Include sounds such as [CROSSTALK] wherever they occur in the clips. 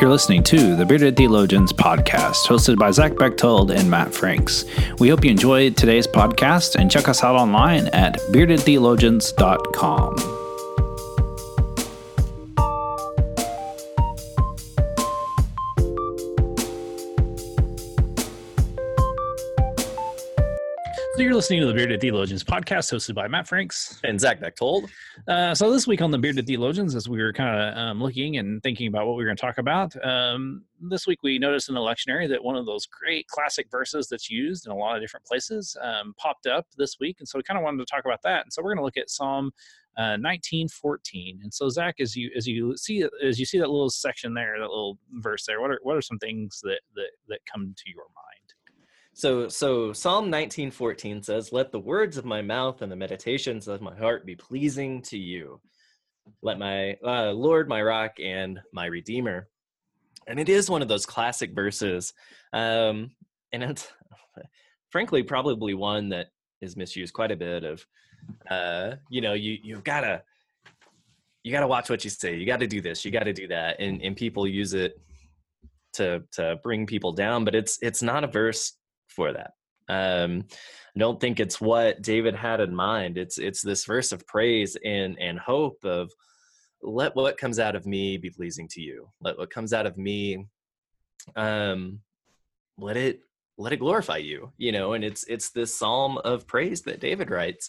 You're listening to the Bearded Theologians podcast, hosted by Zach Bechtold and Matt Franks. We hope you enjoyed today's podcast and check us out online at beardedtheologians.com. listening to the Bearded Theologians podcast, hosted by Matt Franks and Zach Bechtold. Uh, so this week on the Bearded Theologians, as we were kind of um, looking and thinking about what we were going to talk about, um, this week we noticed in the lectionary that one of those great classic verses that's used in a lot of different places um, popped up this week, and so we kind of wanted to talk about that. And so we're going to look at Psalm uh, 1914. And so Zach, as you as you see as you see that little section there, that little verse there, what are what are some things that that that come to your mind? So, so Psalm 19:14 says, "Let the words of my mouth and the meditations of my heart be pleasing to you. Let my uh, Lord, my rock, and my Redeemer." And it is one of those classic verses, um, and it's [LAUGHS] frankly probably one that is misused quite a bit. Of, uh, you know, you you've got to you got to watch what you say. You got to do this. You got to do that, and and people use it to to bring people down. But it's it's not a verse for that. Um, I don't think it's what David had in mind. It's it's this verse of praise and and hope of let what comes out of me be pleasing to you. Let what comes out of me, um, let it let it glorify you. You know, and it's it's this psalm of praise that David writes.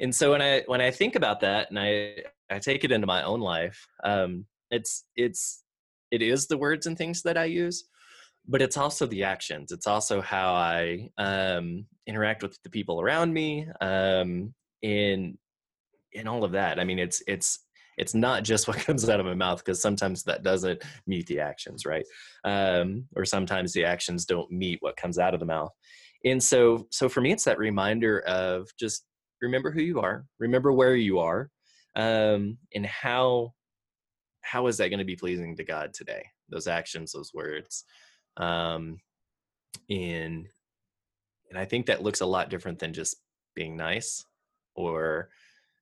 And so when I when I think about that and I I take it into my own life, um, it's it's it is the words and things that I use but it's also the actions. It's also how i um, interact with the people around me um, in in all of that. I mean it's it's it's not just [LAUGHS] what comes out of my mouth because sometimes that doesn't meet the actions right? Um, or sometimes the actions don't meet what comes out of the mouth. And so so for me it's that reminder of just remember who you are remember where you are um, and how how is that going to be pleasing to god today? Those actions those words um, and and I think that looks a lot different than just being nice or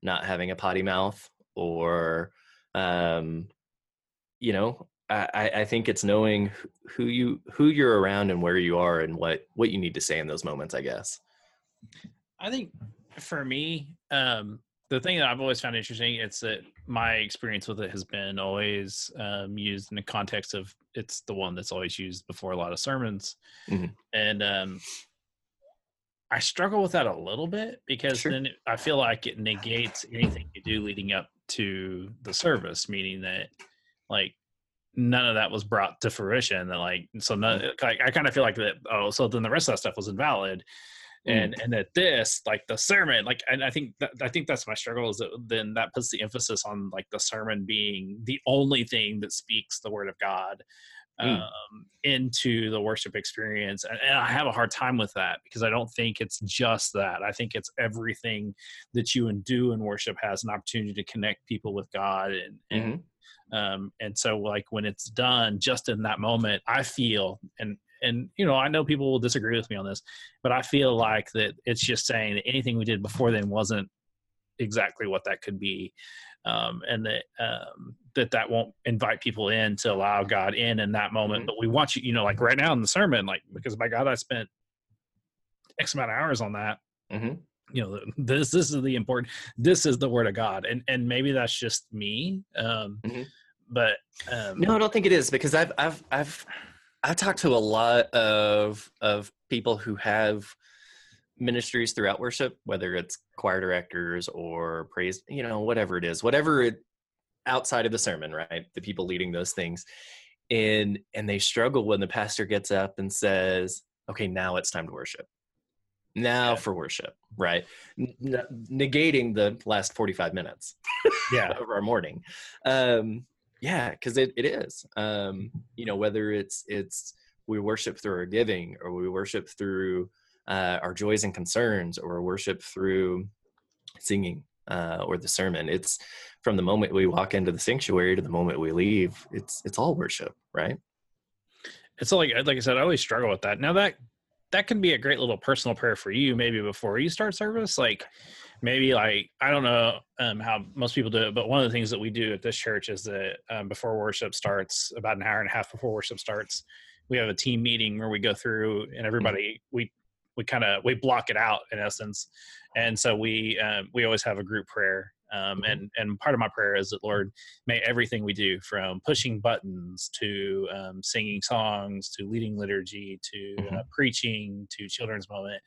not having a potty mouth or um, you know I, I think it's knowing who you who you're around and where you are and what what you need to say in those moments i guess. I think for me um the thing that I've always found interesting it's that my experience with it has been always um, used in the context of it's the one that's always used before a lot of sermons, mm-hmm. and um, I struggle with that a little bit because sure. then I feel like it negates anything you do leading up to the service, meaning that like none of that was brought to fruition. That like so none, mm-hmm. I, I kind of feel like that. Oh, so then the rest of that stuff was invalid and mm. and that this like the sermon like and i think that i think that's my struggle is that then that puts the emphasis on like the sermon being the only thing that speaks the word of god mm. um, into the worship experience and, and, i have a hard time with that because i don't think it's just that i think it's everything that you and do in worship has an opportunity to connect people with god and, and mm-hmm. Um, and so like when it's done just in that moment i feel and and you know i know people will disagree with me on this but i feel like that it's just saying that anything we did before then wasn't exactly what that could be um, and that um, that that won't invite people in to allow god in in that moment mm-hmm. but we want you you know like right now in the sermon like because by god i spent x amount of hours on that mm-hmm. you know this this is the important this is the word of god and and maybe that's just me um, mm-hmm. but um, no i don't think it is because i've i've i've I've talked to a lot of of people who have ministries throughout worship, whether it's choir directors or praise, you know, whatever it is, whatever it outside of the sermon, right? The people leading those things. And and they struggle when the pastor gets up and says, "Okay, now it's time to worship." Now yeah. for worship, right? N- negating the last 45 minutes yeah. [LAUGHS] of our morning. Um, yeah because it, it is um you know whether it's it's we worship through our giving or we worship through uh, our joys and concerns or worship through singing uh, or the sermon it's from the moment we walk into the sanctuary to the moment we leave it's it's all worship right? It's like like i said i always struggle with that. Now that that can be a great little personal prayer for you maybe before you start service like maybe like i don't know um, how most people do it but one of the things that we do at this church is that um, before worship starts about an hour and a half before worship starts we have a team meeting where we go through and Mm-hmm. everybody we we kind of we block it out in essence and so we um, we always have a group prayer um, Mhm. and and part of my prayer is that lord may everything we do from pushing buttons to um, singing songs to leading liturgy to uh, preaching to children's moment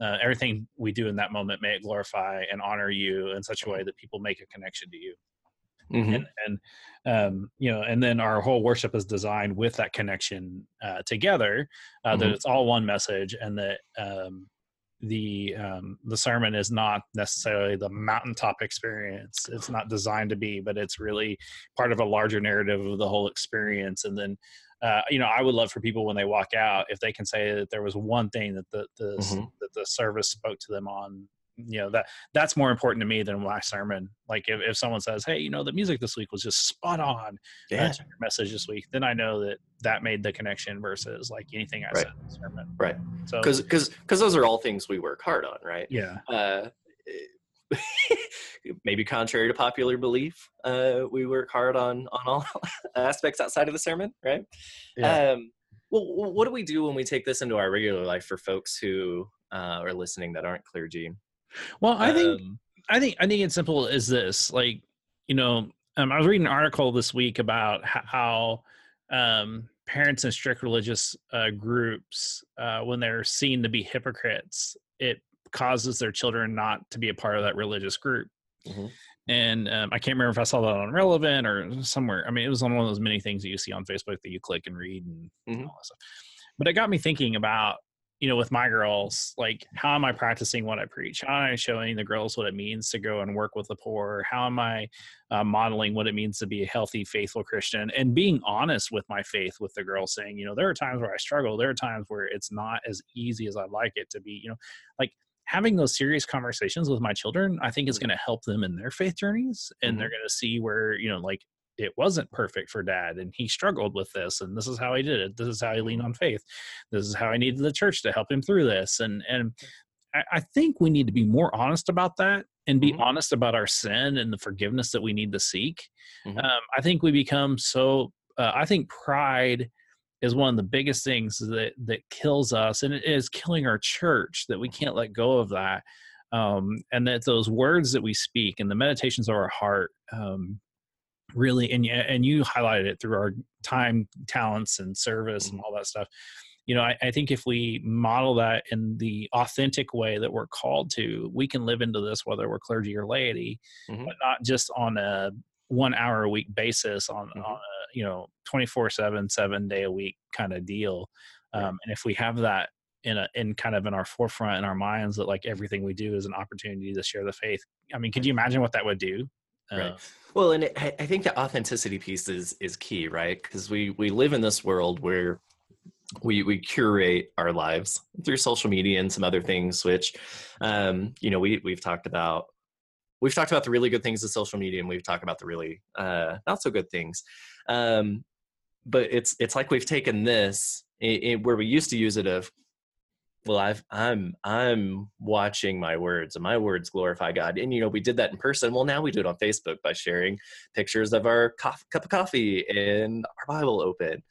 uh, everything we do in that moment may it glorify and honor you in such a way that people make a connection to you Mhm. and and um, you know and then our whole worship is designed with that connection uh, together uh, that Mhm. it's all one message and that um, the um, the sermon is not necessarily the mountaintop experience it's not designed to be but it's really part of a larger narrative of the whole experience and then uh, you know i would love for people when they walk out if they can say that there was one thing that the, the Mhm. that the service spoke to them on you know that that's more important to me than my sermon like if, if someone says hey you know the music this week was just spot on yeah that's your message this week then i know that that made the connection versus like anything i Right. said in the sermon Right. so because because because those are all things we work hard on right yeah uh, [LAUGHS] maybe contrary to popular belief, uh, we work hard on on all [LAUGHS] aspects outside of the sermon, right? Yeah. Um, well, what do we do when we take this into our regular life for folks who uh, are listening that aren't clergy? Well i think Um, I think I think it's simple as this. Like, you know, um, I was reading an article this week about how um, parents in strict religious uh, groups, uh, when they're seen to be hypocrites, it causes their children not to be a part of that religious group. Mhm. And um, I can't remember if I saw that on Relevant or somewhere. I mean, it was on one of those many things that you see on Facebook that you click and read and Mhm. all that stuff. But it got me thinking about you know, with my girls, like how am I practicing what I preach? How am I showing the girls what it means to go and work with the poor? How am I uh, modeling what it means to be a healthy, faithful Christian and being honest with my faith with the girls, saying, you know, there are times where I struggle. There are times where it's not as easy as I'd like it to be. You know, like having those serious conversations with my children, I think is going to help them in their faith journeys, and they're going to see where you know, like it wasn't perfect for dad and he struggled with this and this is how he did it. This is how he leaned on faith. This is how i needed the church to help him through this and and i, I think we need to be more honest about that and be Mhm. honest about our sin and the forgiveness that we need to seek. Mhm. um, i think we become so uh, i think pride is one of the biggest things that that kills us and it is killing our church that we can't let go of that. Um, and that those words that we speak and the meditations of our heart um, really and you, and you highlighted it through our time talents and service and all that stuff. You know I, I think if we model that in the authentic way that we're called to we can live into this whether we're clergy or laity Mhm. but not just on a one hour a week basis on, Mhm. on a you know 24 7 seven day a week kind of deal um, and if we have that in a in kind of in our forefront in our minds that like everything we do is an opportunity to share the faith i mean could you imagine what that would do Right. Uh, Well, and it, I think the authenticity piece is is key, right? Because we we live in this world where we we curate our lives through social media and some other things, which um, you know we we've talked about. We've talked about the really good things of social media, and we've talked about the really uh, not so good things. Um, but it's it's like we've taken this i i where we used to use it of well i've i'm i'm watching my words and my words glorify god. And you know we did that in person. Well now we do it on facebook by sharing pictures of our cup of coffee and our bible open.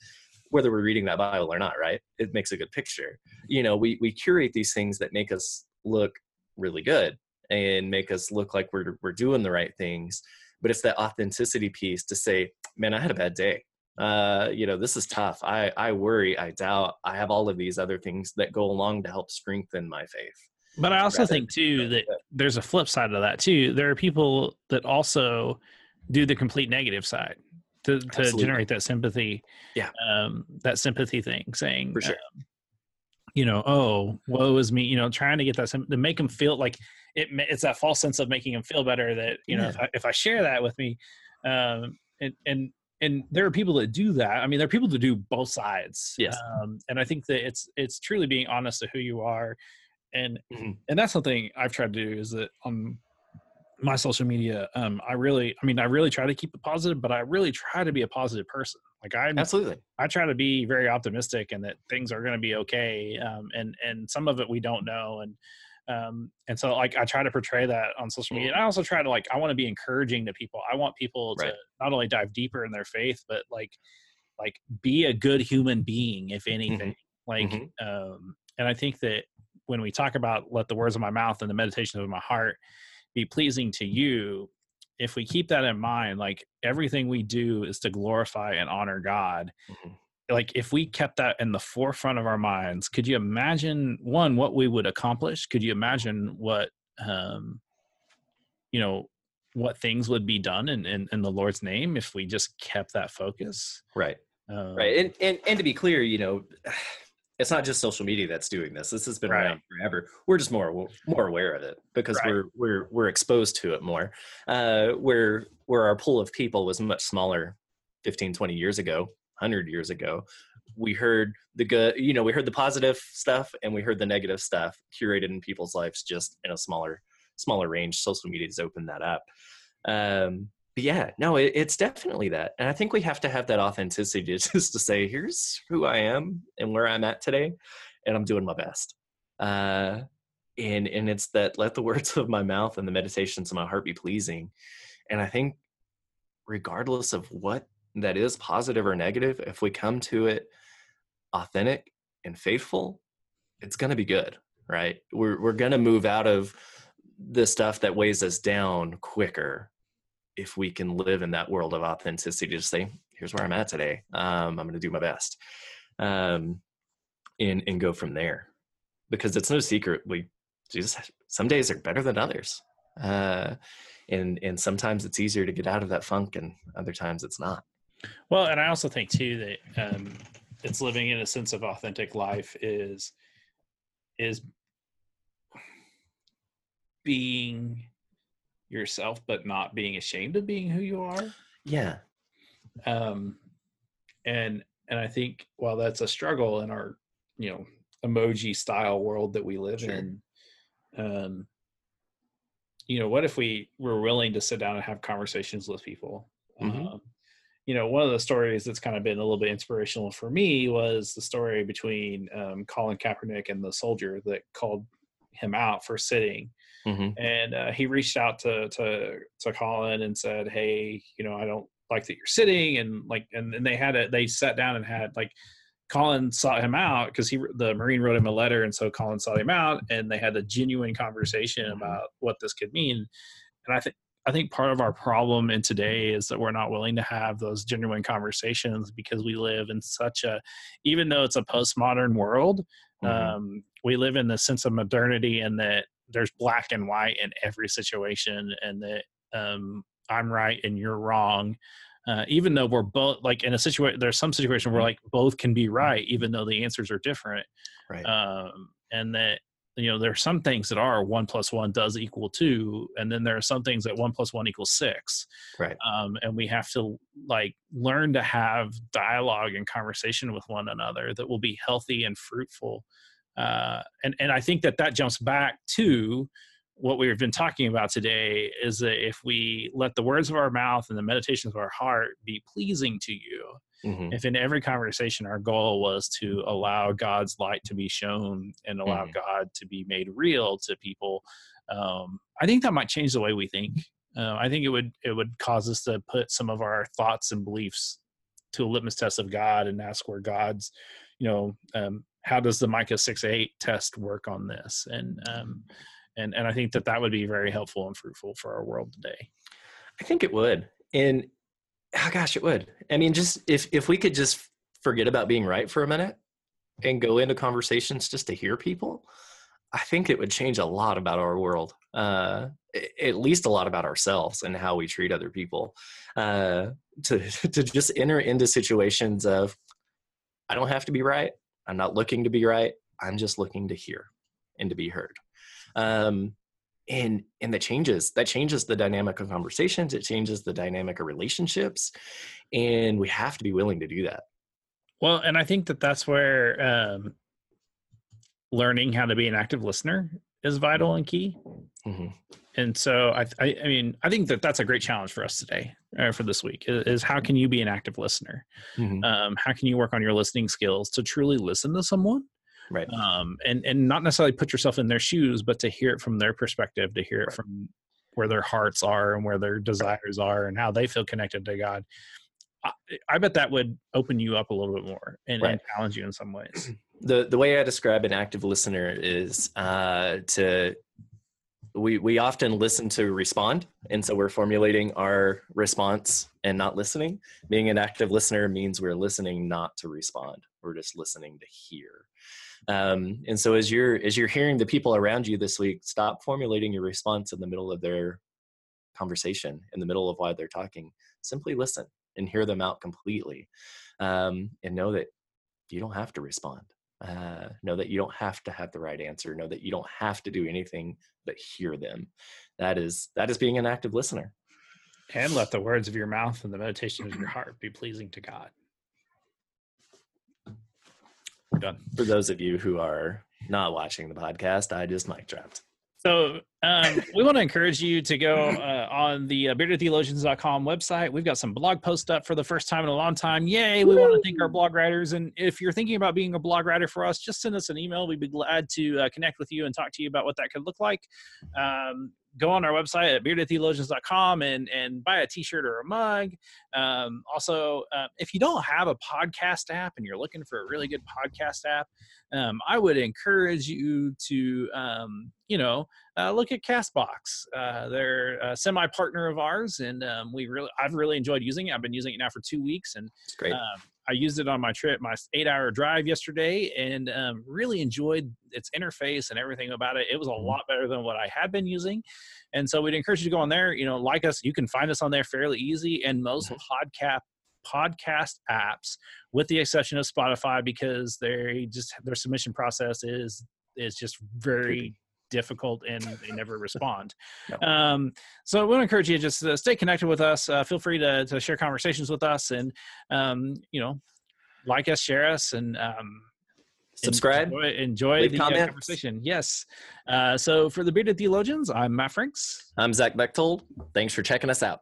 Whether we're reading that bible or not right? It makes a good picture. You know we we curate these things that make us look really good and make us look like we're we're doing the right things. But it's that authenticity piece to say man i had a bad day uh, you know, this is tough. I, I worry, I doubt. I have all of these other things that go along to help strengthen my faith. But I also rather think too that there's a flip side of that too. There are people that also do the complete negative side to, to generate that sympathy. Yeah. Um, that sympathy thing, saying, For sure. um, you know, oh, woe is me. You know, trying to get that to make them feel like it. It's that false sense of making them feel better. That you know, if I, if I share that with me, um, and and and there are people that do that. I mean, there are people that do both sides. Yes. Um, and I think that it's it's truly being honest to who you are, and Mhm. and that's something I've tried to do is that on my social media um i really i mean i really try to keep it positive but i really try to be a positive person like i Absolutely. i try to be very optimistic and that things are going to be okay um and and some of it we don't know and um and so like i try to portray that on social media and i also try to like i want to be encouraging to people. I want people to not only dive deeper in their faith but like like be a good human being if anything. Like Mhm. um and i think that when we talk about let the words of my mouth and the meditations of my heart be pleasing to you if we keep that in mind like everything we do is to glorify and honor god. Mhm. Like if we kept that in the forefront of our minds could you imagine one what we would accomplish could you imagine what um you know what things would be done in in, in the lord's name if we just kept that focus Right. um, Right. And, and and to be clear, you know, [SIGHS] it's not just social media that's doing this. This has been Right. around forever. We're just more more aware of it because Right. we're we're we're exposed to it more. Uh, where where our pool of people was much smaller 15, 20 years ago, 100 years ago, we heard the good, you know, we heard the positive stuff and we heard the negative stuff curated in people's lives just in a smaller smaller range. Social media has opened that up. Um, but yeah, no, it, it's definitely that. And I think we have to have that authenticity [LAUGHS] just to say, here's who I am and where I'm at today, and I'm doing my best. Uh, and and it's that let the words [LAUGHS] of my mouth and the meditations of my heart be pleasing. And I think regardless of what that is, positive or negative, if we come to it authentic and faithful, it's gonna be good, right? We're we're gonna move out of the stuff that weighs us down quicker if we can live in that world of authenticity to say here's where i'm at today. Um, i'm going to do my best. Um, and and go from there. Because it's no secret we Jesus, some days are better than others. Uh, and and sometimes it's easier to get out of that funk and other times it's not Well, and I also think too that um, it's living in a sense of authentic life is is being yourself, but not being ashamed of being who you are. yeah Um, and and I think while that's a struggle in our you know emoji style world that we live Sure. in, um, you know, what if we were willing to sit down and have conversations with people? Mhm. Um, you know, one of the stories that's kind of been a little bit inspirational for me was the story between um, Colin Kaepernick and the soldier that called him out for sitting hmm and uh, he reached out to to to Colin and said, "Hey, you know, I don't like that you're sitting," and like, and then they had it. They sat down and had like, Colin sought him out because he the Marine wrote him a letter, and so Colin sought him out, and they had a genuine conversation Mhm. about what this could mean. And I think I think part of our problem in today is that we're not willing to have those genuine conversations because we live in such a, even though it's a postmodern world, Mm-hmm. um, we live in the sense of modernity and that there's black and white in every situation and that um, i'm right and you're wrong uh, even though we're both like in a situation there's some situation where like both can be right even though the answers are different right um, and that you know there are some things that are one plus one does equal two and then there are some things that one plus one equals six. Right. Um, and we have to like learn to have dialogue and conversation with one another that will be healthy and fruitful. Uh, and and I think that that jumps back to what we've been talking about today is that if we let the words of our mouth and the meditations of our heart be pleasing to you hmm if in every conversation our goal was to allow God's light to be shown and allow Mhm. God to be made real to people, um, I think that might change the way we think. Uh, I think it would it would cause us to put some of our thoughts and beliefs to a litmus test of God and ask where God's, you know, um, how does the Micah six eight test work on this? And um, and and I think that that would be very helpful and fruitful for our world today. I think it would. And oh gosh, it would. I mean, just if if we could just forget about being right for a minute and go into conversations just to hear people, I think it would change a lot about our world. Uh, at least a lot about ourselves and how we treat other people. Uh, to [LAUGHS] to just enter into situations of, I don't have to be right. I'm not looking to be right. I'm just looking to hear and to be heard. Um, and and that changes that changes the dynamic of conversations it changes the dynamic of relationships and we have to be willing to do that Well, and I think that that's where um, learning how to be an active listener is vital and key. hmm And so I, I, I mean, I think that that's a great challenge for us today, uh, for this week, is, is how can you be an active listener? hmm Um, how can you work on your listening skills to truly listen to someone? Right. um, and and not necessarily put yourself in their shoes, but to hear it from their perspective, to hear it Right. from where their hearts are and where their desires are, and how they feel connected to God. I, I bet that would open you up a little bit more and, and challenge you in some ways. [CLEARS THROAT] the the way I describe an active listener is uh, to we we often listen to respond, and so we're formulating our response and not listening. Being an active listener means we're listening not to respond. We're just listening to hear. Um, and so as you're as you're hearing the people around you this week, stop formulating your response in the middle of their conversation, in the middle of why they're talking. Simply listen and hear them out completely, um, and know that you don't have to respond. Uh, know that you don't have to have the right answer. Know that you don't have to do anything but hear them. That is that is being an active listener. And let the words of your mouth and the meditation of your heart be pleasing to God. We're done. for those of you who are not watching the podcast i just mic dropped So um, we want to encourage you to go uh, on the uh, beardedtheologians.com website. We've got some blog posts up for the first time in a long time. Yay! We want to thank our blog writers. And if you're thinking about being a blog writer for us, just send us an email. We'd be glad to uh, connect with you and talk to you about what that could look like. Um, go on our website at beardedtheologians.com and, and buy a t-shirt or a mug. Um, also, uh, if you don't have a podcast app and you're looking for a really good podcast app, um, I would encourage you to, um, you know, uh, look at Castbox. Uh, they're a semi-partner of ours, and um, we really, I've really enjoyed using it. I've been using it now for two weeks, and it's great um, I used it on my trip, my eight-hour drive yesterday, and um, really enjoyed its interface and everything about it. It was a Mhm. lot better than what I had been using, and so we'd encourage you to go on there. You know, like us, you can find us on there fairly easy, and most podcast podcast apps, with the exception of Spotify, because they just their submission process is is just very. Difficult and they never respond. [LAUGHS] Yep. Um, so we want to encourage you to just uh, stay connected with us. Uh, feel free to, to share conversations with us and, um, you know, like us, share us, and um, subscribe Enjoy, enjoy the uh, conversation. Yes. Uh, so for the Bearded Theologians, I'm Matt Franks. i'm zach bechtold thanks for checking us out